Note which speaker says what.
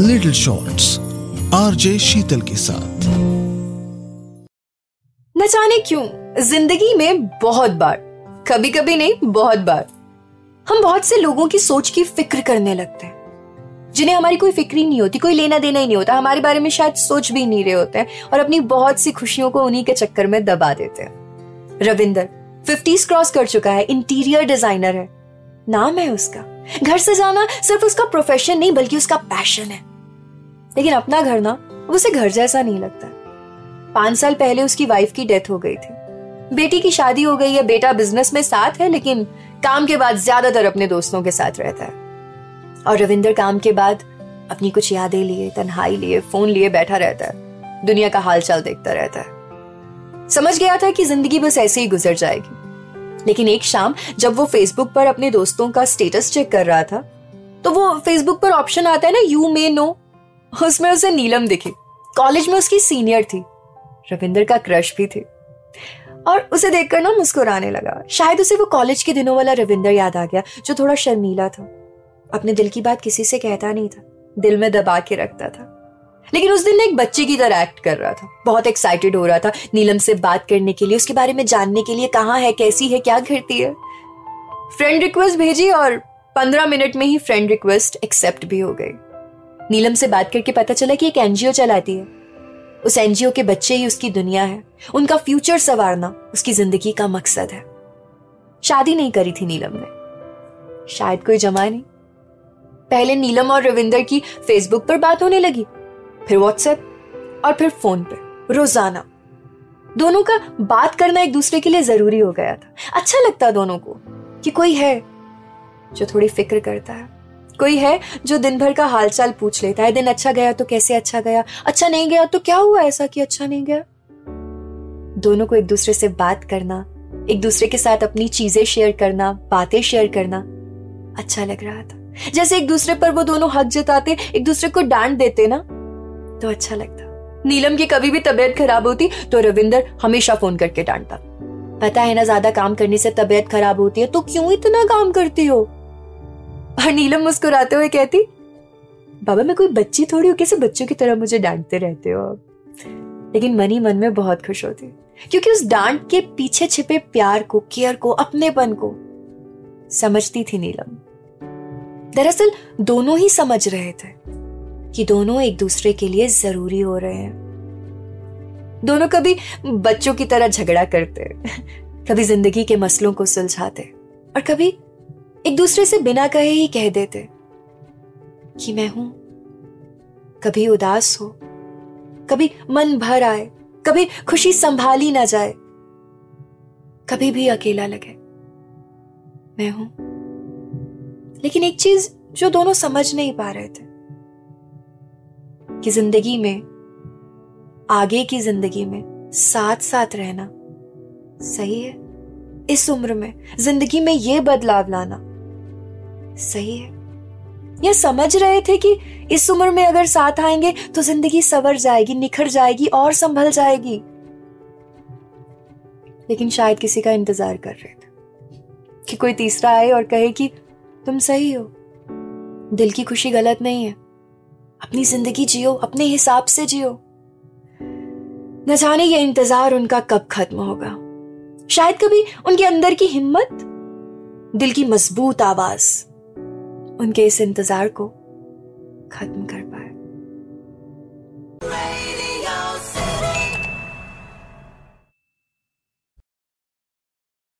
Speaker 1: Little shorts RJ शीतल के साथ।
Speaker 2: न जाने क्यों, ज़िंदगी में बहुत बार कभी कभी नहीं, बहुत बार। हम बहुत से लोगों की सोच की फ़िक्र करने लगते हैं। जिन्हें हमारी कोई फ़िक्र नहीं होती, कोई लेना देना ही नहीं होता, हमारे बारे में शायद सोच भी नहीं रहे होते हैं और अपनी बहुत सी खुशियों को उन्हीं के चक्कर में दबा देते हैं। रविंदर फिफ्टीज क्रॉस कर चुका है इंटीरियर डिज़ाइनर है। नाम है उसका। घर से जाना सिर्फ़ उसका प्रोफेशन नहीं, बल्कि उसका पैशन है। लेकिन अपना घर ना उसे घर जैसा नहीं लगता। पाँच साल पहले उसकी वाइफ की डेथ हो गई थी। बेटी की शादी हो गई है, बेटा बिज़नेस में साथ है, लेकिन काम के बाद ज़्यादातर अपने दोस्तों के साथ रहता है। और रविंदर काम के बाद अपनी कुछ यादें लिए, तन्हाई लिए फ़ोन लिए बैठा रहता है। दुनिया का हालचाल देखता रहता है। समझ गया था कि ज़िंदगी बस ऐसे ही गुजर जाएगी। लेकिन एक शाम जब वो फेसबुक पर अपने दोस्तों का स्टेटस चेक कर रहा था तो वो फेसबुक पर ऑप्शन आता है ना यू मे नो उसमें उसे नीलम दिखी। कॉलेज में उसकी सीनियर थी। रविंदर का क्रश भी थी। और उसे देखकर ना मुस्कुराने लगा। शायद उसे वो कॉलेज के दिनों वाला रविंदर याद आ गया, जो थोड़ा शर्मीला था। अपने दिल की बात किसी से कहता नहीं था। दिल में दबा के रखता था। लेकिन उस दिन एक बच्चे की तरह एक्ट कर रहा था। बहुत एक्साइटेड हो रहा था। नीलम से बात करने के लिए, उसके बारे में जानने के लिए कहाँ है, कैसी है, क्या करती है। फ्रेंड रिक्वेस्ट भेजी और पंद्रह मिनट में ही फ्रेंड रिक्वेस्ट एक्सेप्ट भी हो गई। नीलम से बात करके पता चला कि एक एनजीओ चलाती है। उस एनजीओ के बच्चे ही उसकी दुनिया है। उनका फ्यूचर संवारना, उसकी ज़िंदगी का मकसद है। शादी नहीं करी थी नीलम ने। शायद कोई जमा नहीं। पहले नीलम और रविंदर की फेसबुक पर बात होने लगी, फिर व्हाट्सएप और फिर फ़ोन पे। रोज़ाना। दोनों का बात करना एक दूसरे के लिए ज़रूरी हो गया था। अच्छा लगता दोनों को कि कोई है जो थोड़ी फ़िक्र करता है। कोई है जो दिन भर का हालचाल पूछ लेता है, दिन अच्छा गया तो कैसे अच्छा गया? अच्छा नहीं गया तो क्या हुआ ऐसा कि अच्छा नहीं गया? दोनों को एक दूसरे से बात करना, एक दूसरे के साथ अपनी चीज़ें शेयर करना, बातें शेयर करना अच्छा लग रहा था। जैसे एक दूसरे पर वो दोनों हक जताते, एक दूसरे को डांट देते ना तो अच्छा लगता। नीलम की कभी भी तबीयत खराब होती तो रविंदर हमेशा फ़ोन करके डांटता। पता है ना, ज़्यादा काम करने से तबीयत खराब होती है तो क्यों इतना काम करती हो? और नीलम मुस्कुराते हुए कहती, बाबा, मैं कोई बच्ची थोड़ी हूँ, कैसे बच्चों की तरह मुझे डांटते रहते हो लेकिन मनी मन में बहुत खुश होती, क्योंकि उस डांट के पीछे छिपे प्यार को, केयर को, अपनेपन को समझती थी नीलम। दरअसल दोनों ही समझ रहे थे कि दोनों एक दूसरे के लिए ज़रूरी हो रहे हैं। दोनों कभी बच्चों की तरह झगड़ा करते, कभी ज़िंदगी के मसलों को सुलझाते और कभी एक दूसरे से बिना कहे ही कह देते कि मैं हूँ। कभी उदास हो, कभी मन भर आए, कभी खुशी संभाली ना जाए, कभी भी अकेला लगे। मैं हूँ। लेकिन एक चीज़ जो दोनों समझ नहीं पा रहे थे, कि ज़िंदगी में, आगे की ज़िंदगी में साथ साथ रहना सही है। इस उम्र में ज़िंदगी में यह बदलाव लाना। सही है। ये समझ रहे थे कि इस उम्र में अगर साथ आएँगे तो ज़िंदगी सवर जाएगी, निखर जाएगी और संभल जाएगी। लेकिन शायद किसी का इंतज़ार कर रहे थे कि कोई तीसरा आए और कहे कि तुम सही हो। दिल की खुशी गलत नहीं है। अपनी ज़िंदगी जियो, अपने हिसाब से जियो। न जाने ये इंतज़ार उनका कब खत्म होगा। शायद कभी उनके अंदर की हिम्मत, दिल की मज़बूत आवाज़। उनके इस इंतज़ार को खत्म कर